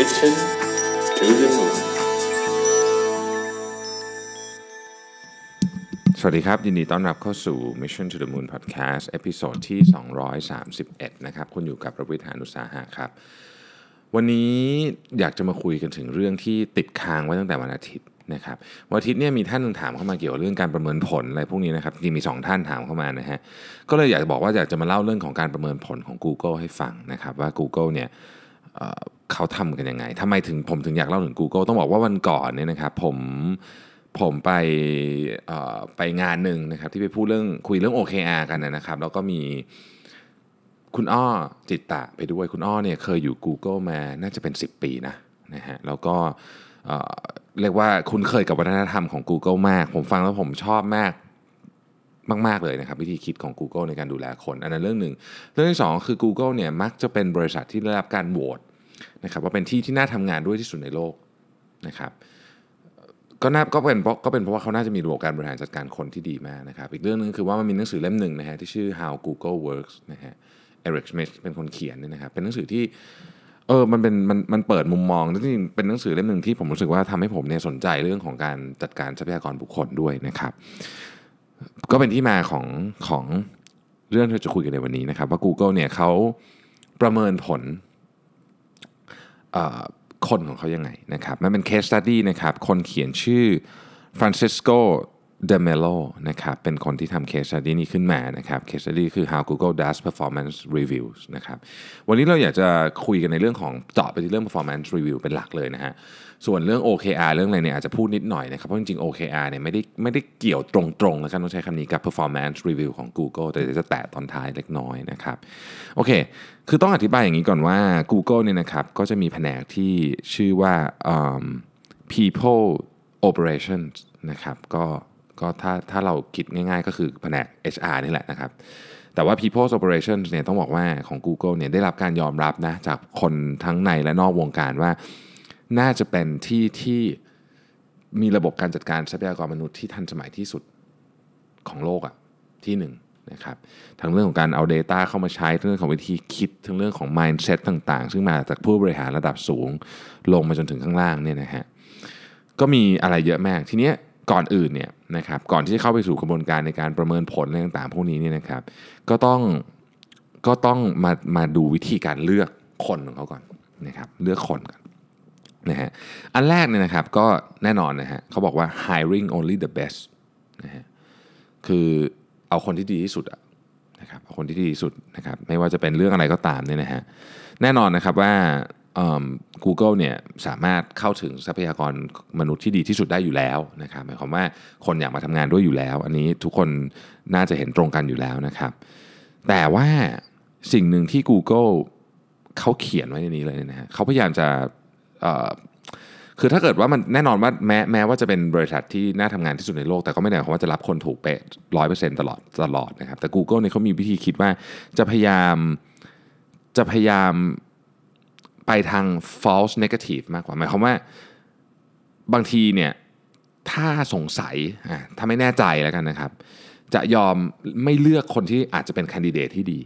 Mission to the Moon สวัสดีครับ ยินดีต้อนรับเข้าสู่ Mission to the Moon Podcast episode ที่ 231 นะครับ คุณอยู่กับรวิศ หาญอุตสาหะครับ วันนี้อยากจะมาคุยกันถึงเรื่องที่ติดค้างไว้ตั้งแต่วันอาทิตย์นะครับวันอาทิตย์เนี่ยมีท่านนึงถามเข้ามาเกี่ยวกับเรื่องการประเมินผลอะไรพวกนี้นะครับจริงมี 2 ท่านถามเข้ามานะฮะก็เลยอยากจะบอกว่าอยากจะมาเล่าเรื่องของการประเมินผลของ Google ให้ฟังนะครับว่า Google เนี่ย เขาทำกันยังไงทำไมถึงผมถึงอยากเล่าถึง Google ต้องบอกว่าวันก่อนเนี่ยนะครับผมผมไปไปงานหนึ่งนะครับที่ไปพูดเรื่องคุยเรื่อง OKR กันนะครับ แล้วก็มีคุณอ้อจิตตะไปด้วยคุณอ้อเนี่ยเคยอยู่ Google มาน่าจะเป็น 10 ปีนะนะฮะแล้วก็เรียกว่าคุ้นเคยกับวัฒนธรรมของ Google มาก ผมฟังแล้วผมชอบมากมาก ๆ เลยนะครับ วิธีคิดของ Google ในการดูแลคน อันนั้นเรื่องหนึ่ง เรื่องที่สองคือ Google เนี่ยมักจะเป็นบริษัทที่ได้รับการโหวต นะครับว่าเป็นที่ที่น่าทำงานด้วยที่สุดในโลกนะครับก็น่าก็เป็นเพราะก็เป็นเพราะว่าเขาน่าจะมีระบบการบริหารจัดการคนที่ดีมากนะครับ อีกเรื่องหนึงคือว่ามันมีหนังสือเล่มหนึ่งนะฮะที่ชื่อ How Google Works นะฮะ Eric Schmidt เป็นคนเขียนเนี่ยนะครับเป็นหนังสือที่เออมันเป็นมันมันเปิดมุมมองจริงเป็นหนังสือเล่มหนึ่งที่ผมรู้สึกว่าทำให้ผมเนี่ยสนใจเรื่องของการจัดการทรัพยากรบุคคลด้วยนะครับ ก็เป็นที่มาของของเรื่องที่เราจะคุยกันในวันนี้นะครับ ว่า Google เนี่ยเขาประเมินผล คนของเขายังไงนะครับ มันเป็น case study นะครับ คนเขียนชื่อฟรานซิสโกะครับเป็นคนที่ทำ case study นี้ขึ้นมานะครับ case study คือ how Google does performance reviews นะครับวันนี้เราอยากจะคุยกันในเรื่องของเจาะไปที่เรื่อง performance review เป็นหลักเลยนะฮะส่วนเรื่อง OKR เรื่องอะไรเนี่ยอาจจะพูดนิดหน่อยนะครับเพราะจริงๆ OKR เนี่ยไม่ได้ไม่ได้เกี่ยวตรงๆนะครับต้องใช้คำนี้กับ performance review ของ Google แต่เดี๋ยวจะแตะตอนท้ายเล็กน้อยนะครับโอเค คือต้องอธิบายอย่างนี้ก่อนว่า Google เนี่ยนะครับก็จะมีแผนกที่ชื่อว่าอืม people operations นะครับก็ ก็ถ้าถ้าเราคิดง่ายๆ ก็คือแผนก HR นี่แหละนะครับ แต่ว่า people operations เนี่ยต้องบอกว่าของ Google เนี่ยได้รับการยอมรับนะจากคนทั้งในและนอกวงการว่า น่าจะเป็นที่ที่มีระบบการจัดการทรัพยากรมนุษย์ที่ทันสมัยที่สุดของโลกอะที่หนึ่งนะครับทั้งเรื่องของการเอา Data เข้ามาใช้ทั้งเรื่องของวิธีคิดทั้งเรื่องของ mindset ต่าง ๆ ซึ่งมาจากผู้บริหารระดับสูง ลงมาจนถึงข้างล่างเนี่ยนะฮะก็มีอะไรเยอะมากทีเนี้ย ก่อนอื่นเนี่ยนะครับก่อนที่จะเข้าไปสู่กระบวนการในการประเมินผลอะไรต่างๆ พวกนี้เนี่ยนะครับ ก็ต้องก็ต้องมามาดูวิธีการเลือกคนของเขาก่อนนะครับเลือกคนก่อนนะฮะอันแรกเนี่ยนะครับก็แน่นอนนะฮะเขาบอกว่า hiring only the best นะฮะคือเอาคนที่ดีที่สุดนะครับเอาคนที่ดีที่สุดนะครับไม่ว่าจะเป็นเรื่องอะไรก็ตามเนี่ยนะฮะแน่นอนนะครับว่า กูเอิ่ม Google เนี่ยสามารถเข้าถึงทรัพยากรมนุษย์ที่ดีที่สุดได้อยู่แล้วนะครับหมายความว่าคนอยากมาทำงานด้วยอยู่แล้ว อันนี้ทุกคนน่าจะเห็นตรงกันอยู่แล้วนะครับ แต่ว่าสิ่งหนึ่งที่ Google เขาเขียนไว้ในนี้เลยนะฮะเขาพยายามจะคือถ้าเกิดว่ามันแน่นอนว่าแม้แม้ว่าจะเป็นบริษัทที่น่าทำงานที่สุดในโลก แต่ก็ไม่ได้หมายความว่าจะรับคนถูกเป๊ะร้อยเปอร์เซ็นต์ตลอดตลอดนะครับแต่ Google เนี่ยเขามีวิธีคิดว่าจะพยายามจะพยายาม ไปทาง false negative มากกว่าหมายความว่าบางทีเนี่ยถ้าสงสัยถ้าไม่แน่ใจแล้วกันนะครับ จะยอมไม่เลือกคนที่อาจจะเป็นคนดิเดตที่ดี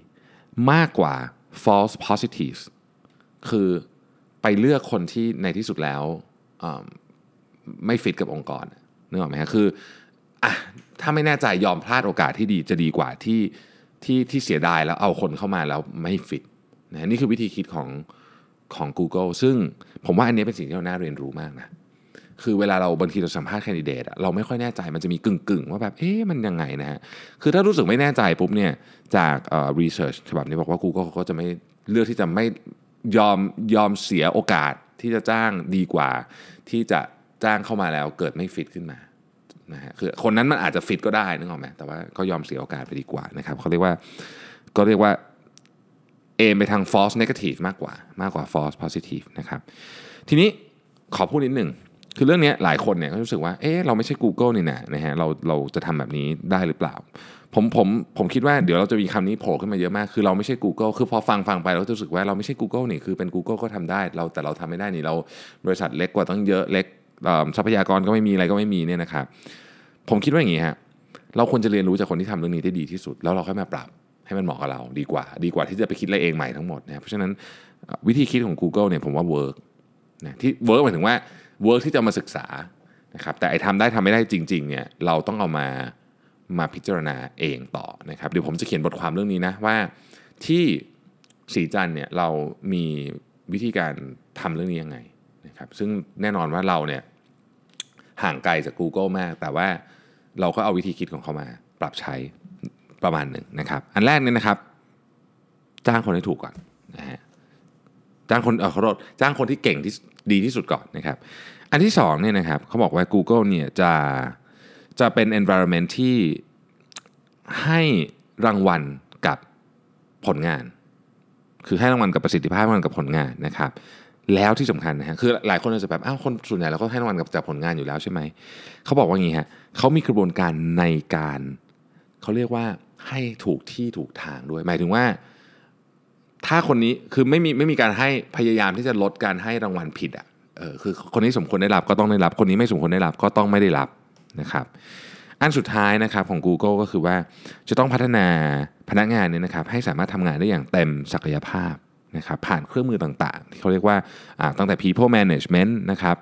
มากกว่า false positives คือไปเลือกคนที่ในที่สุดแล้วไม่ฟิตกับองค์กรนึกออกไหมฮะคืออะถ้าไม่แน่ใจยอมพลาดโอกาสที่ดีจะดีกว่าที่ที่ที่เสียดายแล้วเอาคนเข้ามาแล้วไม่ฟิตนะนี่คือวิธีคิดของ ของ Google ซึ่งผมว่าอันนี้เป็นสิ่งที่เราน่าเรียนรู้มากนะคือเวลาเราบางทีเราสัมภาษณ์แคนดิเดตเราไม่ค่อยแน่ใจมันจะมีกึ่งกึ่งๆว่าแบบเอ๊ะมันยังไงนะฮะคือถ้ารู้สึกไม่แน่ใจปุ๊บเนี่ยจากเอ่อ research ฉบับนี้บอกว่า Google เขาก็จะไม่เลือกที่จะไม่ยอมยอมเสียโอกาสที่จะจ้างดีกว่า ที่จะจ้างเข้ามาแล้วเกิดไม่ฟิตขึ้นมานะฮะคือคนนั้นมันอาจจะฟิตก็ได้นึกออกไหมแต่ว่าก็ยอมเสียโอกาสไปดีกว่านะครับเขาเรียกว่าก็เรียกว่า เอมไปทาง false negative มากกว่ามากกว่า false positive นะครับทีนี้ขอพูดนิดหนึ่งคือเรื่องนี้หลายคนเนี่ยก็รู้สึกว่าเอ๊ะเราไม่ใช่ Google นี่นะนะฮะเราเราจะทำแบบนี้ได้หรือเปล่า ผมผมผมคิดว่าเดี๋ยวเราจะมีคำนี้โผล่ขึ้นมาเยอะมาก คือเราไม่ใช่ Google คือพอฟังฟังไปเราจะรู้สึกว่าเราไม่ใช่ Google นี่คือเป็น Google ก็ทำได้ เราแต่เราทำไม่ได้นี่เราบริษัทเล็กกว่าตั้งเยอะเล็กทรัพยากรก็ไม่มีอะไรก็ไม่มีเนี่ยนะครับผมคิดว่าอย่างนี้ฮะเราควรจะเรียนรู้จากคนที่ทำเรื่องนี้ได้ดีที่สุด แล้วเราค่อยมาปรับ ให้มันเหมาะกับเราดีกว่า ดีกว่าที่จะไปคิดอะไรเองใหม่ทั้งหมดนะเพราะฉะนั้นวิธีคิดของ Google เนี่ยผมว่า work นะที่ work หมายถึงว่า work ที่จะมาศึกษานะครับแต่ไอ้ทำได้ทำไม่ได้จริงๆเนี่ยเราต้องเอามามาพิจารณาเองต่อนะครับเดี๋ยวผมจะเขียนบทความเรื่องนี้นะว่าที่สีจันเนี่ยเรามีวิธีการทำเรื่องนี้ยังไงนะครับซึ่งแน่นอนว่าเราเนี่ยห่างไกลจาก Google มาก แต่ว่าเราก็เอาวิธีคิดของเขามาปรับใช้ ประมาณหนึ่งนะครับ อันแรกเนี่ยนะครับ จ้างคนให้ถูกก่อนนะฮะจ้างคนเออขอโทษจ้างคนที่เก่งที่ดีที่สุดก่อนนะครับ อันที่สองเนี่ยนะครับเขาบอกว่า Google เนี่ยจะจะเป็น environment ที่ให้รางวัลกับผลงาน คือให้รางวัลกับประสิทธิภาพรางวัลกับผลงานนะครับ แล้วที่สำคัญนะฮะคือหลายคนอาจจะแบบอ้าวคนส่วนใหญ่เราก็ให้รางวัลกับจากผลงานอยู่แล้วใช่ไหมเขาบอกว่าอย่างนี้ฮะเขามีกระบวนการในการเขาเรียกว่า ให้ถูกที่ถูกทางด้วย หมายถึงว่า ถ้าคนนี้คือไม่มีไม่มีการให้พยายามที่จะลดการให้รางวัลผิดอะเออคือคนนี้สมควรได้รับก็ต้องได้รับ คนนี้ไม่สมควรได้รับก็ต้องไม่ได้รับนะครับอันสุดท้ายนะครับของ Google ก็คือว่าจะต้องพัฒนาพนักงานเนี่ยนะครับให้สามารถทำงานได้อย่างเต็มศักยภาพนะครับผ่านเครื่องมือต่างๆ ที่เขาเรียกว่าตั้งแต่ people management นะครับ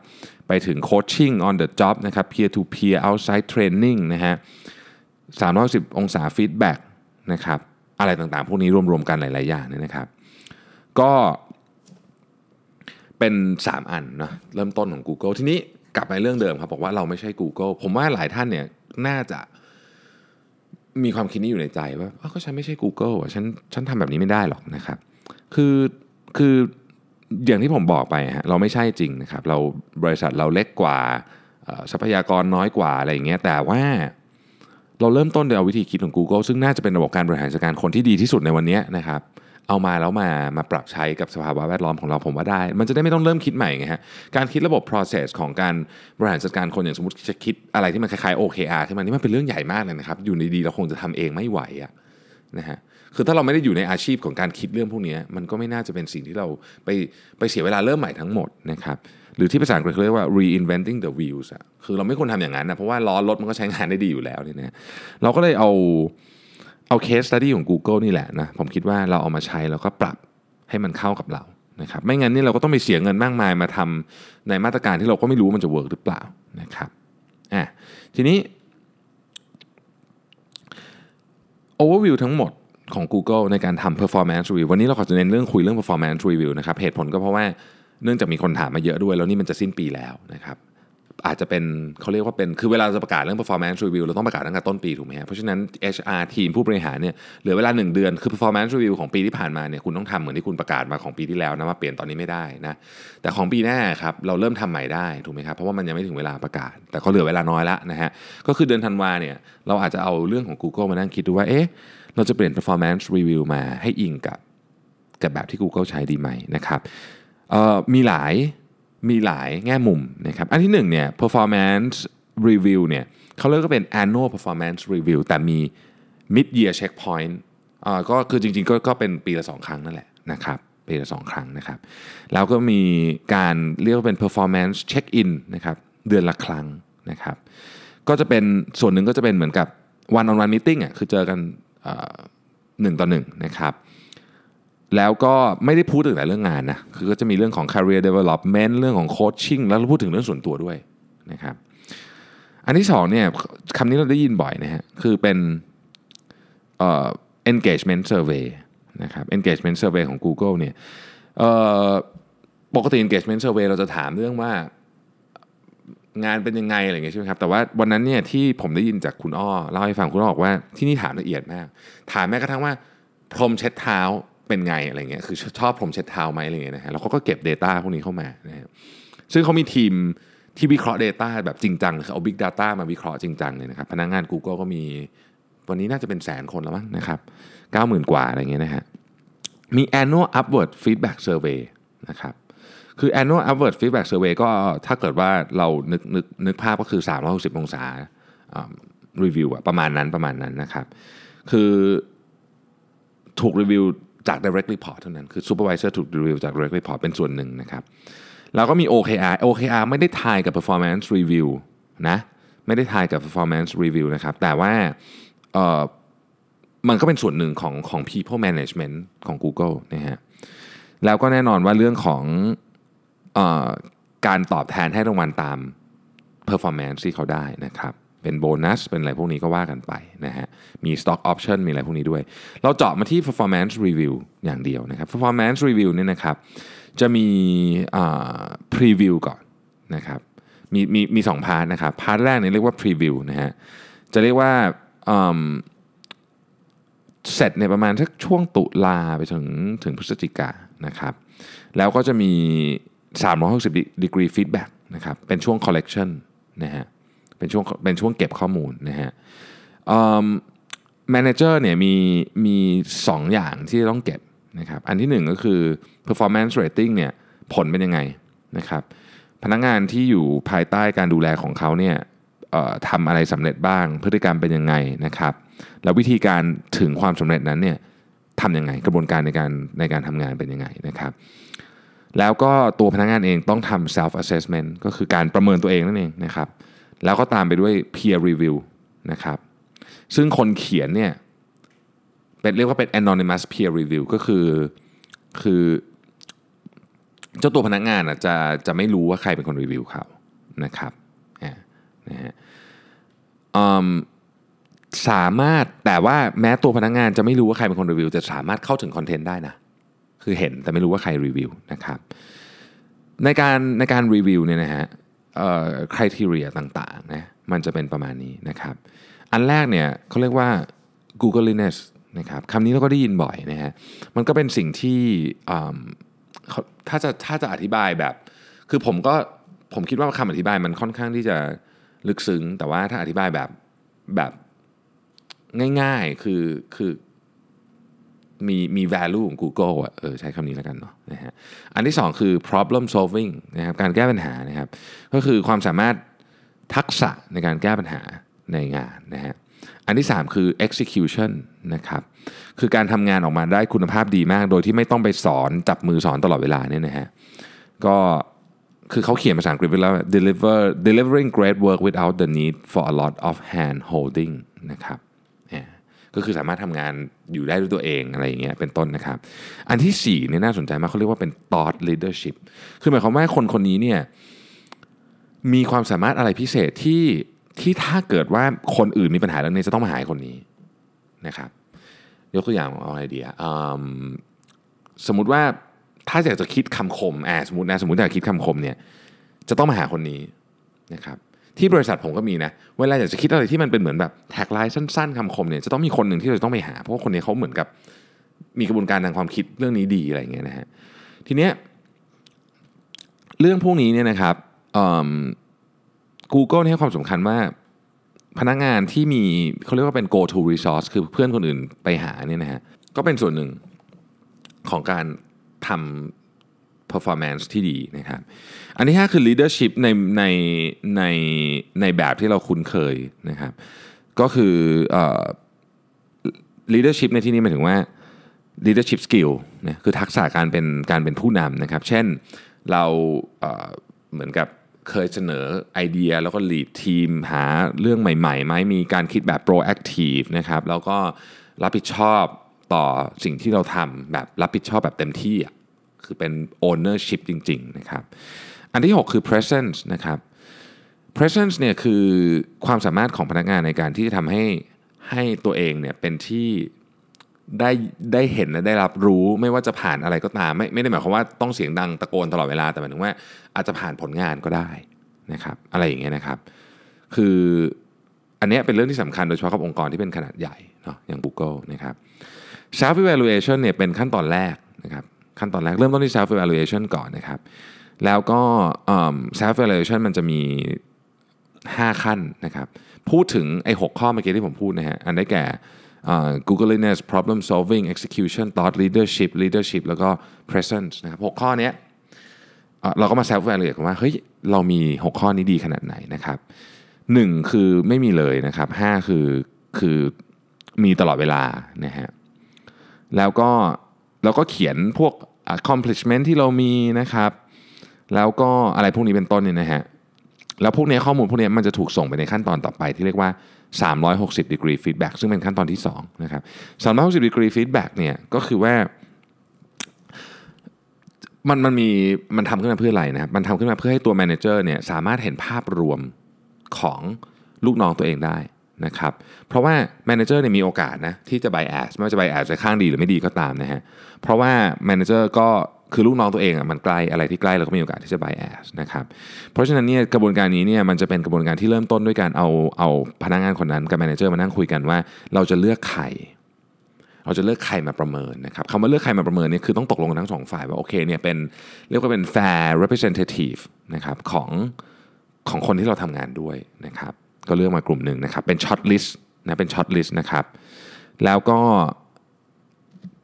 ไปถึง coaching on the job นะครับ peer to peer outside training นะฮะ 310 องศา feedback นะครับอะไรต่างๆ พวกนี้รวมๆกันหลายๆอย่างเนี่ยนะครับ ก็เป็น 3 อันนะเริ่มต้นของ Google ทีนี้กลับไปเรื่องเดิมครับ บอกว่าเราไม่ใช่ Google ผมว่าหลายท่านเนี่ยน่าจะมีความคิดนี้อยู่ในใจว่าก็ฉันไม่ใช่ Google อะฉันฉันทำแบบนี้ไม่ได้หรอกนะครับ คือคืออย่างที่ผมบอกไปฮะเราไม่ใช่จริงนะครับ เราบริษัทเราเล็กกว่าทรัพยากรน้อยกว่าอะไรอย่างเงี้ยแต่ว่า เราเริ่มต้นโดยเอาวิธีคิดของ Google ซึ่งน่าจะเป็นระบบการบริหารจัดการคนที่ดีที่สุดในวันนี้นะครับเอามาแล้วมามาปรับใช้กับสภาวะแวดล้อมของเราผมว่าได้ มันจะได้ไม่ต้องเริ่มคิดใหม่ไงฮะการคิดระบบ process ของการบริหารจัดการคนอย่างสมมติจะคิดอะไรที่มันคล้ายๆ OKR ขึ้นมานี่มันเป็นเรื่องใหญ่มากเลยนะครับอยู่ดีๆเราคงจะทำเองไม่ไหวอะนะฮะคือถ้าเราไม่ได้อยู่ในอาชีพของการคิดเรื่องพวกนี้มันก็ไม่น่าจะเป็นสิ่งที่เราไปไปเสียเวลาเริ่มใหม่ทั้งหมดนะครับ หรือที่ภาษาอังกฤษเรียกว่า reinventing the wheels อะคือเราไม่ควรทำอย่างนั้นนะเพราะว่าล้อรถมันก็ใช้งานได้ดีอยู่แล้วเนี่ยนะเราก็เลยเอาเอา case study ของ Google นี่แหละนะผมคิดว่าเราเอามาใช้แล้วก็ปรับให้มันเข้ากับเรานะครับไม่งั้นนี่เราก็ต้องไปเสียเงินมากมายมาทำในมาตรการที่เราก็ไม่รู้มันจะ work หรือเปล่านะครับอะทีนี้ overview ทั้งหมดของ Google ในการทำ performance review วันนี้เราขอจะเน้นเรื่องคุยเรื่อง performance review นะครับเหตุผลก็เพราะว่า เนื่องจากมีคนถามมาเยอะด้วย แล้วนี่มันจะสิ้นปีแล้วนะครับอาจจะเป็นเขาเรียกว่าเป็น คือเวลาจะประกาศเรื่อง performance review เราต้องประกาศตั้งแต่ต้นปีถูกไหมครับเพราะฉะนั้น HR ทีมผู้บริหารเนี่ยเหลือเวลา 1 เดือนคือ performance review ของปีที่ผ่านมาเนี่ยคุณต้องทำเหมือนที่คุณประกาศมาของปีที่แล้วนะว่าเปลี่ยนตอนนี้ไม่ได้นะแต่ของปีหน้าครับเราเริ่มทำใหม่ได้ถูกไหมครับเพราะว่ามันยังไม่ถึงเวลาประกาศ แต่ก็เหลือเวลาน้อยละนะฮะก็คือเดือนธันวาเนี่ยเราอาจจะเอาเรื่องของ Google มานั่งคิดดูว่าเอ๊ะเราจะเปลี่ยน performance review มาให้อิงกับกับแบบที่ Google ใช้ดีไหมนะครับ มีหลายมีหลายแง่มุมนะครับ อันที่หนึ่งเนี่ย performance review เนี่ยเขาเรียกก็เป็น annual performance review แต่มี mid year checkpoint อ่าก็คือจริงๆก็ก็เป็นปีละสองครั้งนั่นแหละนะครับปีละสองครั้งนะครับ แล้วก็มีการเรียกว่าเป็น performance check in นะครับเดือนละครั้งนะครับ ก็จะเป็นส่วนหนึ่งก็จะเป็นเหมือนกับ one on one meeting อะคือเจอกันหนึ่งต่อหนึ่งนะครับ แล้วก็ไม่ได้พูดถึงแต่เรื่องงานนะ คือก็จะมีเรื่องของ career development เรื่องของ coaching แล้วพูดถึงเรื่องส่วนตัวด้วยนะครับ อันที่สองเนี่ยคำนี้เราได้ยินบ่อยนะฮะ คือเป็น engagement survey นะครับ engagement survey ของ Google เนี่ยปกติ engagement survey เราจะถามเรื่องว่างานเป็นยังไงอะไรเงี้ยใช่ไหมครับแต่ว่าวันนั้นเนี่ยที่ผมได้ยินจากคุณอ้อเล่าให้ฟังคุณอ้อบอกว่าที่นี่ถามละเอียดมาก ถามแม้กระทั่งว่าพรมเช็ดเท้า เป็นไงอะไรเงี้ยคือชอบพรมเช็ดเท้าไหมอะไรเงี้ยนะฮะแล้วเขาก็เก็บ Data พวกนี้เข้ามานะฮะซึ่งเขามีทีมที่วิเคราะห์ Data แบบจริงจังคือเอา Big Data มาวิเคราะห์จริงจังเลยนะครับพนักงาน Google ก็มีวันนี้น่าจะเป็นแสนคนแล้วมั้งนะครับเก้าหมื่นกว่าอะไรเงี้ยนะฮะมี annual upward feedback survey นะครับคือ annual upward feedback survey ก็ถ้าเกิดว่าเรานึกนึกนึกภาพก็คือ 360 องศารีวิวอะประมาณนั้นประมาณนั้นนะครับ คือถูกรีวิว จาก direct report เท่านั้น คือ supervisor ถูกรีวิวจาก direct report เป็นส่วนหนึ่งนะครับแล้วก็มี OKR OKR ไม่ได้ทายกับ performance review นะไม่ได้ทายกับ performance review นะครับแต่ว่าเออมันก็เป็นส่วนหนึ่งของของ people management ของ Google นะฮะแล้วก็แน่นอนว่าเรื่องของเอ่อการตอบแทนให้รางวัลตาม performance ที่เขาได้นะครับ เป็นโบนัส เป็นอะไรพวกนี้ก็ว่ากันไปนะฮะ มี stock option มีอะไรพวกนี้ด้วย เราเจาะมาที่ performance review อย่างเดียวนะครับ performance review เนี่ยนะครับ จะมีอ่า preview ก่อนนะครับ มีมีมีสอง part นะครับ part แรกเนี่ยเรียกว่า preview นะฮะ จะเรียกว่าเสร็จในประมาณสักช่วงตุลาไปถึงถึงพฤศจิกานะครับ แล้วก็จะมี 360 degree feedback นะครับ เป็นช่วง collection นะฮะ เป็นช่วงเป็นช่วงเก็บข้อมูลนะฮะ manager เนี่ยมีมีสองอย่างที่ต้องเก็บนะครับอันที่หนึ่งก็คือ performance rating เนี่ยผลเป็นยังไงนะครับพนักงานที่อยู่ภายใต้การดูแลของเขาเนี่ยทำอะไรสำเร็จบ้าง พฤติกรรมเป็นยังไงนะครับแล้ววิธีการถึงความสำเร็จนั้นเนี่ยทำยังไงกระบวนการในการในการทำงานเป็นยังไงนะครับแล้วก็ตัวพนักงานเองต้องทำ self assessment ก็คือการประเมินตัวเองนั่นเองนะครับ แล้วก็ตามไปด้วย peer review นะครับ ซึ่งคนเขียนเนี่ยเป็นเรียกว่าเป็น anonymous peer review ก็คือคือเจ้าตัวพนักงานอะจะจะไม่รู้ว่าใครเป็นคนรีวิวเขานะครับอ่านะฮะสามารถแต่ว่าแม้ตัวพนักงานจะไม่รู้ว่าใครเป็นคนรีวิวจะสามารถเข้าถึงคอนเทนต์ได้นะคือเห็นแต่ไม่รู้ว่าใครรีวิวนะครับในการในการรีวิวเนี่ยนะฮะ คุณทีเรียต่างๆนะมันจะเป็นประมาณนี้นะครับ อันแรกเนี่ยเขาเรียกว่า Googliness นะครับคำนี้เราก็ได้ยินบ่อยนะฮะมันก็เป็นสิ่งที่ถ้าจะถ้าจะอธิบายแบบ คือผมก็ผมคิดว่าคำอธิบายมันค่อนข้างที่จะลึกซึ้ง แต่ว่าถ้าอธิบายแบบแบบง่ายๆ คือคือ มีมี value ของ Google อะเออใช้คำนี้แล้วกันเนาะนะฮะอันที่สองคือ problem solving นะครับการแก้ปัญหานะครับ ก็คือความสามารถทักษะในการแก้ปัญหาในงานนะฮะอันที่ 3 คือ execution นะครับคือการทำงานออกมาได้คุณภาพดีมาก โดยที่ไม่ต้องไปสอนจับมือสอนตลอดเวลาเนี่ยนะฮะก็คือเขาเขียนภาษาอังกฤษไว้แล้ว deliver delivering great work without the need for a lot of hand holding นะครับ ก็คือสามารถทำงานอยู่ได้ด้วยตัวเองอะไรอย่างเงี้ยเป็นต้นนะครับ อันที่4เนี่ยน่าสนใจมากเขาเรียกว่าเป็น thought leadership คือหมายความว่าคนคนนี้เนี่ยมีความสามารถอะไรพิเศษที่ที่ถ้าเกิดว่าคนอื่นมีปัญหาเรื่องนี้จะต้องมาหาคนนี้นะครับ ยกตัวอย่างเอาไอเดียสมมุติว่าถ้าอยากจะคิดคำคมอ่าสมมตินะสมมติอยากคิดคำคมเนี่ยจะต้องมาหาคนนี้นะครับ ที่บริษัทผมก็มีนะ เวลาอยากจะคิดอะไรที่มันเป็นเหมือนแบบแท็กไลน์สั้นๆคำคมเนี่ยจะต้องมีคนหนึ่งที่เราจะต้องไปหา เพราะว่าคนนี้เขาเหมือนกับมีกระบวนการทางความคิดเรื่องนี้ดีอะไรอย่างเงี้ยนะฮะทีเนี้ยเรื่องพวกนี้เนี่ยนะครับ Google ให้ความสำคัญว่าพนักงานที่มีเขาเรียกว่าเป็น go to resource คือเพื่อนคนอื่นไปหาเนี่ยนะฮะก็เป็นส่วนหนึ่งของการทำ performance ที่ดีนะครับ อันที่ 5 คือ leadership ในในในในแบบที่เราคุ้นเคยนะครับ ก็คืออ leadership ในที่นี้หมายถึงว่า leadership skill นะคือทักษะการเป็นการเป็นผู้นำนะครับ เช่นเราเหมือนกับเคยเสนอไอเดียแล้วก็ lead ทีมหาเรื่องใหม่ๆไหมมีการคิดแบบ proactive นะครับ แล้วก็รับผิดชอบต่อสิ่งที่เราทำแบบรับผิดชอบแบบเต็มที่ คือเป็น ownership จริงๆนะครับอันที่ 6 คือ presence นะครับ presence เนี่ยคือความสามารถของพนักงานในการที่จะทำให้ให้ตัวเองเนี่ยเป็นที่ได้ได้เห็นและได้รับรู้ไม่ว่าจะผ่านอะไรก็ตาม ไม่ไม่ได้หมายความว่าต้องเสียงดังตะโกนตลอดเวลาแต่หมายถึงว่าอาจจะผ่านผลงานก็ได้นะครับ อะไรอย่างเงี้ยนะครับ คืออันนี้เป็นเรื่องที่สำคัญโดยเฉพาะกับองค์กรที่เป็นขนาดใหญ่เนาะอย่าง Google นะครับ self evaluation เนี่ยเป็นขั้นตอนแรกนะครับ ขั้นตอนแรกเริ่มต้นที่ self evaluation ก่อนนะครับ แล้วก็ self evaluation มันจะมี 5 ขั้นนะครับ พูดถึงไอ้หข้อเมื่อกี้ที่ผมพูดนะฮะ อันได้แก่ Googliness problem solving execution thought leadership leadership แล้วก็ presence นะครับหข้อนี้เราก็มา self evaluate กันว่า เฮ้ย เรามี 6 ข้อนี้ดีขนาดไหนนะครับ 1 คือไม่มีเลยนะครับ 5 คือคือมีตลอดเวลานะฮะแล้วก็ เราก็เขียนพวก accomplishment ที่เรามีนะครับ แล้วก็อะไรพวกนี้เป็นต้นเนี่ยนะฮะแล้วพวกนี้ข้อมูลพวกนี้มันจะถูกส่งไปในขั้นตอนต่อไปที่เรียกว่า 360 degree feedback ซึ่งเป็นขั้นตอนที่2นะครับ360 degree feedback เนี่ยก็คือว่ามันมันมีมันทำขึ้นมาเพื่ออะไรนะครับมันทำขึ้นมาเพื่อให้ตัวแมเนเจอร์เนี่ยสามารถเห็นภาพรวมของลูกน้องตัวเองได้ นะครับเพราะว่า manager เนี่ยมีโอกาสนะที่จะ bias ไม่ว่าจะ bias จะข้างดีหรือไม่ดีก็ตามนะฮะเพราะว่า manager ก็คือลูกน้องตัวเองอะมันใกล้อะไรที่ใกล้เราก็มีโอกาสที่จะ bias นะครับเพราะฉะนั้นเนี่ยกระบวนการนี้เนี่ยมันจะเป็นกระบวนการที่เริ่มต้นด้วยการเอาเอาพนักงานคนนั้นกับ manager มานั่งคุยกันว่า เราจะเลือกใครเราจะเลือกใครมาประเมินนะครับคำว่าเลือกใครมาประเมินเนี่ยคือต้องตกลงกันทั้งสองฝ่ายว่าโอเคเนี่ยเป็นเรียกว่าเป็น fair representative นะครับของของคนที่เราทำงานด้วยนะครับ ก็เลือกมากลุ่มหนึ่งนะครับเป็น short list นะเป็น short list นะครับแล้วก็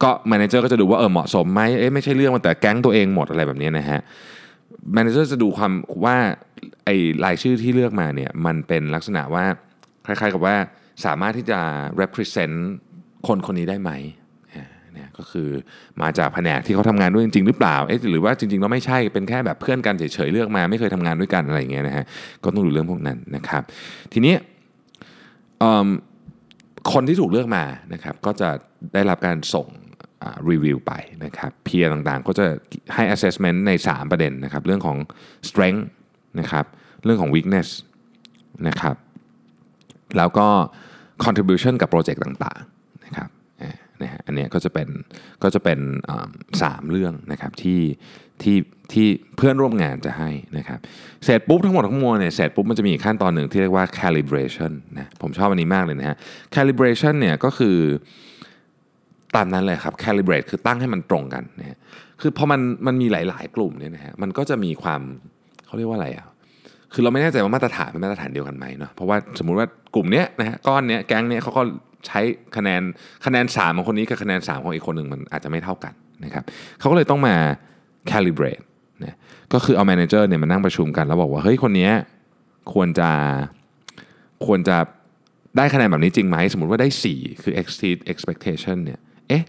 ก็ manager ก็จะดูว่าเออเหมาะสมไหมเอ๊ะไม่ใช่เรื่องมันแต่แก๊งตัวเองหมดอะไรแบบนี้นะฮะ manager จะดูความว่าไอ้รายชื่อที่เลือกมาเนี่ยมันเป็นลักษณะว่าคล้ายๆกับว่าสามารถที่จะ represent คนคนนี้ได้ไหม ก็คือมาจากแผนกที่เขาทำงานด้วยจริงๆหรือเปล่าเอ๊ะหรือว่าจริงๆแล้วไม่ใช่เป็นแค่แบบเพื่อนกันเฉยๆเลือกมา ไม่เคยทำงานด้วยกันอะไรอย่างเงี้ยนะฮะก็ต้องดูเรื่องพวกนั้นนะครับ ทีนี้คนที่ถูกเลือกมานะครับก็จะได้รับการส่งรีวิวไปนะครับเพียร์ต่างๆ ก็จะให้ assessment ใน 3 ประเด็นนะครับ เรื่องของ strength นะครับ เรื่องของ weakness นะครับ แล้วก็ contribution กับโปรเจกต์ต่างๆ นะฮะอันเนี้ยก็จะเป็นก็จะเป็นสามเรื่องนะครับที่ที่ที่เพื่อนร่วมงานจะให้นะครับเสร็จปุ๊บทั้งหมดทั้งมวลเนี่ยเสร็จปุ๊บมันจะมีขั้นตอนหนึ่งที่เรียกว่า calibration นะผมชอบอันนี้มากเลยนะฮะ calibration เนี่ยก็คือตามนั้นเลยครับ calibrate คือตั้งให้มันตรงกันนะฮะคือพอมันมันมีหลาย ๆ กลุ่มเนี่ยนะฮะมันก็จะมีความเขาเรียกว่าอะไรอะคือเราไม่แน่ใจว่ามาตรฐานเป็นมาตรฐานเดียวกันไหมเนาะเพราะว่าสมมุติว่ากลุ่มเนี้ยนะฮะก้อนเนี้ยแก๊งเนี้ยเขาก็ ใช้คะแนนคะแนน3ของคนนี้กับคะแนน3ของอีกคนหนึ่งมันอาจจะไม่เท่ากันนะครับเขาก็เลยต้องมา calibrate นะก็คือเอา manager เนี่ยมานั่งประชุมกันแล้วบอกว่าเฮ้ยคนนี้ควรจะควรจะได้คะแนนแบบนี้จริงไหม สมมติว่าได้ 4 คือ exceed expectation เนี่ยเอ๊ะ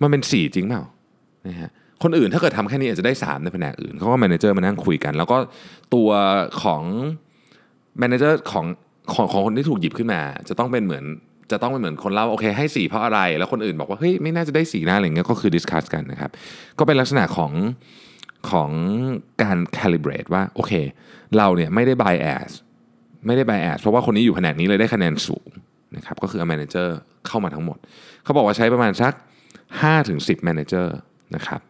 มันเป็น 4 จริงเปล่านะฮะคนอื่นถ้าเกิดทำแค่นี้อาจจะได้ 3 ในแผนกอื่นเขาก็ manager มานั่งคุยกัน แล้วก็ตัวของ manager ของของของคนที่ถูกหยิบขึ้นมา จะต้องเป็นเหมือน จะต้องเป็นเหมือนคนเล่าโอเคให้4เพราะอะไร แล้วคนอื่นบอกว่าเฮ้ยไม่น่าจะได้4นะอะไรเงี้ยก็คือ discuss กันนะครับ ก็เป็นลักษณะของของการ calibrate ว่าโอเค เราเนี่ยไม่ได้ bias ไม่ได้ bias เพราะว่าคนนี้อยู่แผนกนี้เลยได้คะแนนสูงนะครับก็คือเอา manager เข้ามาทั้งหมด เขาบอกว่าใช้ประมาณสัก 5-10 manager นะครับ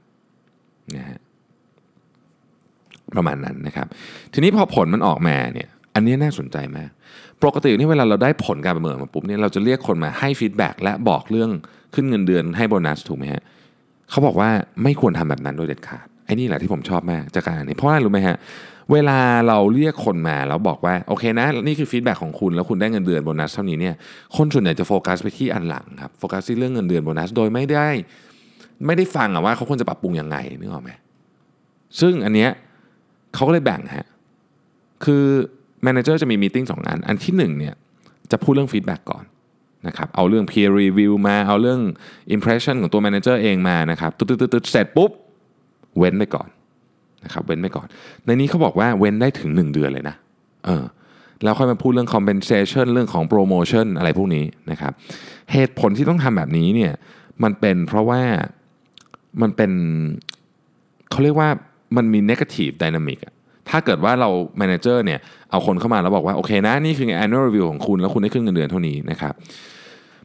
นะฮะประมาณนั้นนะครับ ทีนี้พอผลมันออกมาเนี่ย อันนี้น่าสนใจมาก ปกตินี่เวลาเราได้ผลการประเมินมาปุ๊บเนี่ยเราจะเรียกคนมาให้ feedback และบอกเรื่องขึ้นเงินเดือนให้โบนัสถูกไหมฮะเขาบอกว่าไม่ควรทำแบบนั้นโดยเด็ดขาดไอ้นี่แหละที่ผมชอบมากจากการนี้เพราะอะไรรู้ไหมฮะเวลาเราเรียกคนมาแล้วบอกว่าโอเคนะนี่คือ feedback ของคุณแล้วคุณได้เงินเดือนโบนัสเท่านี้เนี่ยคนส่วนใหญ่จะโฟกัสไปที่อันหลังครับโฟกัสที่เรื่องเงินเดือนโบนัสโดยไม่ได้ ไม่ได้ฟังอะว่าเขาควรจะปรับปรุงยังไงนึกออกไหมซึ่งอันเนี้ยเขาก็เลยแบ่งฮะคือ manager จะมี meeting สองอัน อันที่หนึ่งเนี่ยจะพูดเรื่อง feedback ก่อนนะครับเอาเรื่อง peer review มาเอาเรื่อง impression ของตัว manager เองมานะครับตึ๊ดๆๆเสร็จปุ๊บ เว้นไปก่อนนะครับเว้นไปก่อน ในนี้เขาบอกว่าเว้นได้ถึง 1 เดือนเลยนะเออแล้วค่อยมาพูดเรื่อง compensation เรื่องของ promotion อะไรพวกนี้นะครับเหตุผลที่ต้องทำแบบนี้เนี่ยมันเป็นเพราะว่ามันเป็นเขาเรียกว่ามันมี negative dynamic อะ ถ้าเกิดว่าเรา manager เนี่ยเอาคนเข้ามาแล้วบอกว่าโอเคนะนี่คือ annual review ของคุณ แล้วคุณได้ขึ้นเงินเดือนเท่านี้นะครับ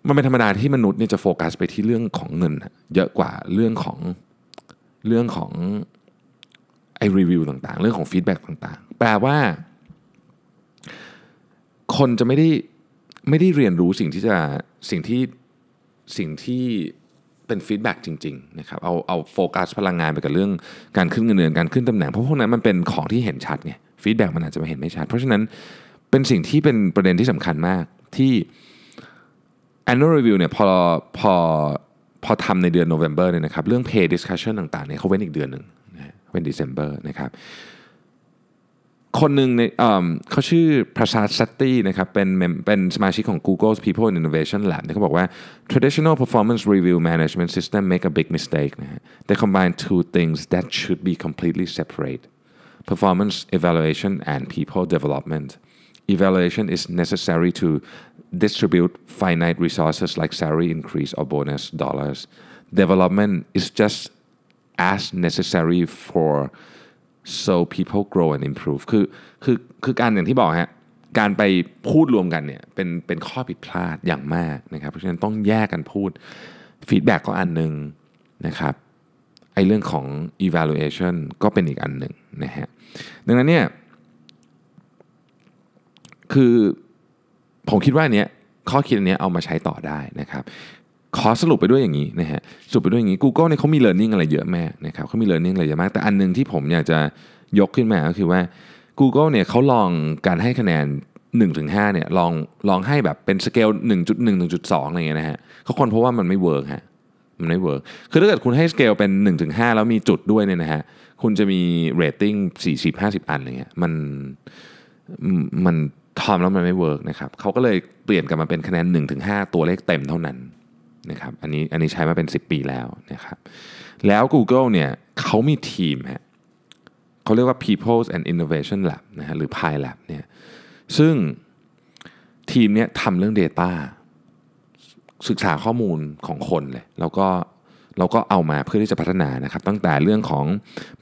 มันเป็นธรรมดาที่มนุษย์เนี่ยจะโฟกัสไปที่เรื่องของเงิน เยอะกว่าเรื่องของเรื่องของไอรีวิวต่างๆ เรื่องของ feedback ต่างๆ แปลว่า คนจะไม่ได้ไม่ได้เรียนรู้สิ่งที่จะสิ่งที่สิ่งที่ เป็น feedback จริงๆนะครับเอาเอาโฟกัสพลังงานไปกับเรื่องการขึ้นเงินเดือนการขึ้นตำแหน่ง เพราะพวกนั้นมันเป็นของที่เห็นชัดไง feedback มันอาจจะไม่เห็นไม่ชัด เพราะฉะนั้นเป็นสิ่งที่เป็นประเด็นที่สำคัญมากที่ annual review เนี่ยพอพอพอทำในเดือน November เนี่ยนะครับเรื่อง pay discussion ต่างๆเนี่ยเขาเว้นอีกเดือนหนึ่งเป็น December นะครับ คนหนึ่งในเขาชื่อพระชาสัตตี้นะครับเป็นเป็นสมาชิกของ Google's People and Innovation Lab เนี่ยเขาบอกว่า traditional performance review management system make a big mistake นะฮะ they combine two things that should be completely separate performance evaluation and people development evaluation is necessary to distribute finite resources like salary increase or bonus dollars development is just as necessary for so people grow and improve คือคือคือการอย่างที่บอกฮะการไปพูดรวมกันเนี่ยเป็นเป็นข้อผิดพลาดอย่างมากนะครับ เพราะฉะนั้นต้องแยกกันพูด feedback ก็อันหนึ่งนะครับไอเรื่องของ evaluation ก็เป็นอีกอันหนึ่งนะฮะดังนั้นเนี่ยคือผมคิดว่าเนี้ยข้อคิดอันเนี้ยเอามาใช้ต่อได้นะครับ ขอสรุปไปด้วยอย่างนี้นะฮะสรุปไปด้วยอย่างนี้ Google เนี่ยเขามี learning อะไรเยอะมากนะครับเขามี learning อะไรเยอะมาก แต่อันหนึ่งที่ผมอยากจะยกขึ้นมาก็คือว่า Google เนี่ยเขาลองการให้คะแนน1-5เนี่ยลองลองให้แบบเป็นสเกล1.1 1.2อะไรเงี้ยนะฮะเขาคนเพราะว่ามันไม่ work ฮะมันไม่ work คือถ้าเกิดคุณให้สเกลเป็น1-5 แล้วมีจุดด้วยเนี่ยนะฮะคุณจะมีเรตติ้ง40 50 อันอะไรเงี้ยมันมันทำแล้วมันไม่ work นะครับเขาก็เลยเปลี่ยนกลับมาเป็นคะแนน1-5 ตัวเลขเต็มเท่านั้น นะครับอันนี้อันนี้ใช้มาเป็น 10 ปีแล้วนะครับแล้ว Google เนี่ยเขามีทีมฮะเขาเรียกว่า People and Innovation Lab นะฮะหรือ PiLab เนี่ยซึ่งทีมเนี้ยทำเรื่อง Data ศึกษาข้อมูลของคนเลย แล้วก็เราก็เอามาเพื่อที่จะพัฒนานะครับ ตั้งแต่เรื่องของ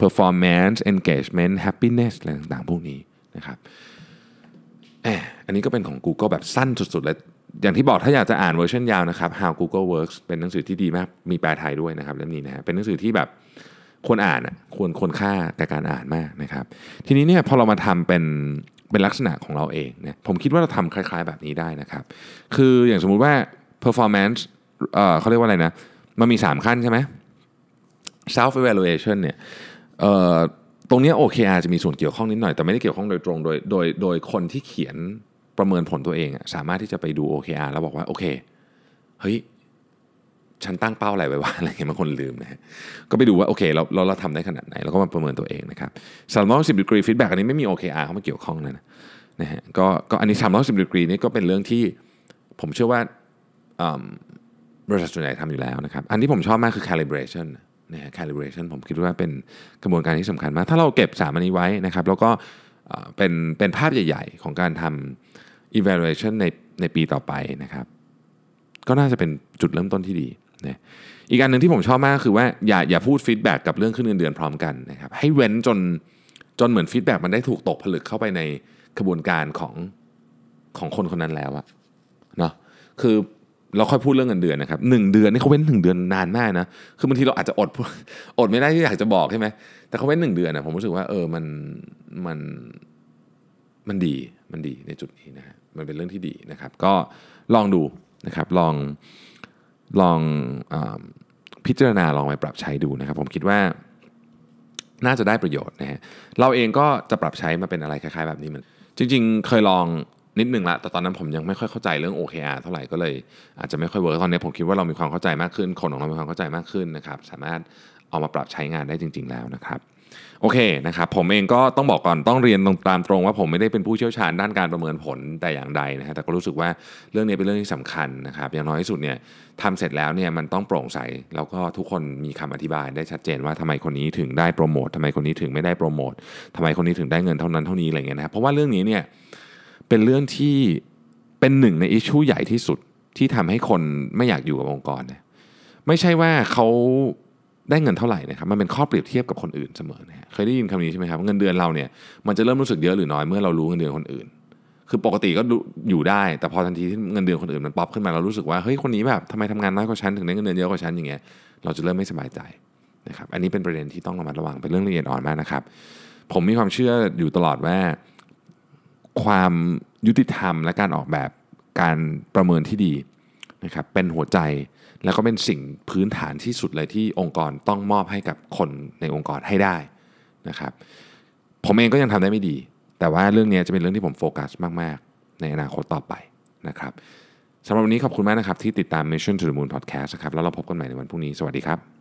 performance engagement happiness อะไรต่างๆ พวกนี้นะครับแอบอันนี้ก็เป็นของ Google แบบสั้นสุดๆเลย อย่างที่บอกถ้าอยากจะอ่านเวอร์ชันยาวนะครับ How Google Works เป็นหนังสือที่ดีมากมีแปลไทยด้วยนะครับเล่มนี้นะฮะเป็นหนังสือที่แบบควรอ่านอะควรควรค่าแก่การอ่านมากนะครับ ทีนี้เนี่ยพอเรามาทำเป็นเป็นลักษณะของเราเองเนี่ยผมคิดว่าเราทำคล้าย ๆ แบบนี้ได้นะครับ คืออย่างสมมุติว่า performance เอ่อเขาเรียกว่าอะไรนะ มันมี 3 ขั้นใช่ไหม self evaluation เนี่ยเอ่อตรงเนี้ย OKR จะมีส่วนเกี่ยวข้องนิดหน่อย แต่ไม่ได้เกี่ยวข้องโดยตรงโดยโดยโดยคนที่เขียน ประเมินผลตัวเองอะสามารถที่จะไปดู OKR แล้วบอกว่าโอเคเฮ้ยฉันตั้งเป้าอะไรไว้ว่าอะไรเงี้ยบางคนลืมนะฮะก็ไปดูว่าโอเคเราเราเราทำได้ขนาดไหนแล้วก็มาประเมินตัวเองนะครับสามร้อยหกสิบ degree feedback อันนี้ไม่มี OKR เข้ามาเกี่ยวข้องนะนะฮะก็ก็อันนี้สามร้อยสิบดีกรีนี่ก็เป็นเรื่องที่ผมเชื่อว่าบริษัทส่วนใหญ่ทำอยู่แล้วนะครับ อันที่ผมชอบมากคือ calibration นะฮะ calibration ผมคิดว่าเป็นกระบวนการที่สำคัญมาก ถ้าเราเก็บสามอันนี้ไว้นะครับ แล้วก็เอ่อเป็นเป็นภาพใหญ่ ๆ ของการทำ evaluation ในในปีต่อไปนะครับ ก็น่าจะเป็นจุดเริ่มต้นที่ดีนะอีกอันหนึ่งที่ผมชอบมากคือว่าอย่าอย่าพูดฟีดแบ็กกับเรื่องขึ้นเงินเดือนพร้อมกันนะครับให้เว้นจนจนเหมือนฟีดแบ็กมันได้ถูกตกผลึกเข้าไปในกระบวนการของของคนคนนั้นแล้วอะเนาะคือเราค่อยพูดเรื่องเงินเดือนนะครับหนึ่งเดือนนี่เขาเว้นหนึ่งเดือนนานมากนะคือบางทีเราอาจจะอดอดไม่ได้ที่อยากจะบอกใช่ไหมแต่เขาเว้นหนึ่งเดือนนะผมรู้สึกว่าเออมันมันมันดีมันดีในจุดนี้นะฮะ มันเป็นเรื่องที่ดีนะครับ ก็ลองดูนะครับลองลองอพิจารณาลองไปปรับใช้ดูนะครับ ผมคิดว่าน่าจะได้ประโยชน์นะฮะเราเองก็จะปรับใช้มาเป็นอะไรคล้ายๆแบบนี้เหมัน จริง ๆ เคยลองนิดนึงละแต่ตอนนั้นผมยังไม่ค่อยเข้าใจเรื่อง OKR เท่าไหร่ก็เลย อาจจะไม่ค่อยเวิร์กตอนนี้ผมคิดว่าเรามีความเข้าใจมากขึ้น คนของเรามีความเข้าใจมากขึ้นนะครับ สามารถเอามาปรับใช้งานได้จริง ๆ แล้วนะครับ โอเคนะครับผมเองก็ต้องบอกก่อนต้องเรียนตรงตามตรงว่าผมไม่ได้เป็นผู้เชี่ยวชาญด้านการประเมินผลแต่อย่างใดนะฮะแต่ก็รู้สึกว่าเรื่องนี้เป็นเรื่องที่สำคัญนะครับอย่างน้อยที่สุดเนี่ยทำเสร็จแล้วเนี่ยมันต้องโปร่งใสแล้วก็ทุกคนมีคำอธิบายได้ชัดเจนว่าทำไมคนนี้ถึงได้โปรโมททำไมคนนี้ถึงไม่ได้โปรโมททำไมคนนี้ถึงได้เงินเท่านั้นเท่านี้อะไรเงี้ยนะครับเพราะว่าเรื่องนี้เนี่ยเป็นเรื่องที่เป็นหนึ่งในอิชชูใหญ่ที่สุดที่ทำให้คนไม่อยากอยู่กับองค์กรเนี่ยไม่ใช่ว่าเขา ได้เงินเท่าไหร่นะครับมันเป็นข้อเปรียบเทียบกับคนอื่นเสมอนะฮะเคยได้ยินคำนี้ใช่ไหมครับเงินเดือนเราเนี่ยมันจะเริ่มรู้สึกเยอะหรือน้อยเมื่อเรารู้เงินเดือนคนอื่น คือปกติก็อยู่ได้ แต่พอทันทีที่เงินเดือนคนอื่นมันป๊อปขึ้นมาเรารู้สึกว่าเฮ้ยคนนี้แบบทำไมทำงานน้อยกว่าฉันถึงได้เงินเดือนเยอะกว่าฉันอย่างเงี้ยเราจะเริ่มไม่สบายใจนะครับอันนี้เป็นประเด็นที่ต้องระมัดระวังเป็นเรื่องละเอียดอ่อนมากนะครับผมมีความเชื่ออยู่ตลอดว่าความยุติธรรมและการออกแบบการประเมินที่ดีนะครับเป็นหัวใจ แล้วก็เป็นสิ่งพื้นฐานที่สุดเลยที่องค์กรต้องมอบให้กับคนในองค์กรให้ได้นะครับ ผมเองก็ยังทำได้ไม่ดี แต่ว่าเรื่องนี้จะเป็นเรื่องที่ผมโฟกัสมาก ๆ ในอนาคตต่อไปนะครับสำหรับวันนี้ขอบคุณมากนะครับที่ติดตาม Mission to the Moon Podcast นะครับแล้วเราพบกันใหม่ในวันพรุ่งนี้ สวัสดีครับ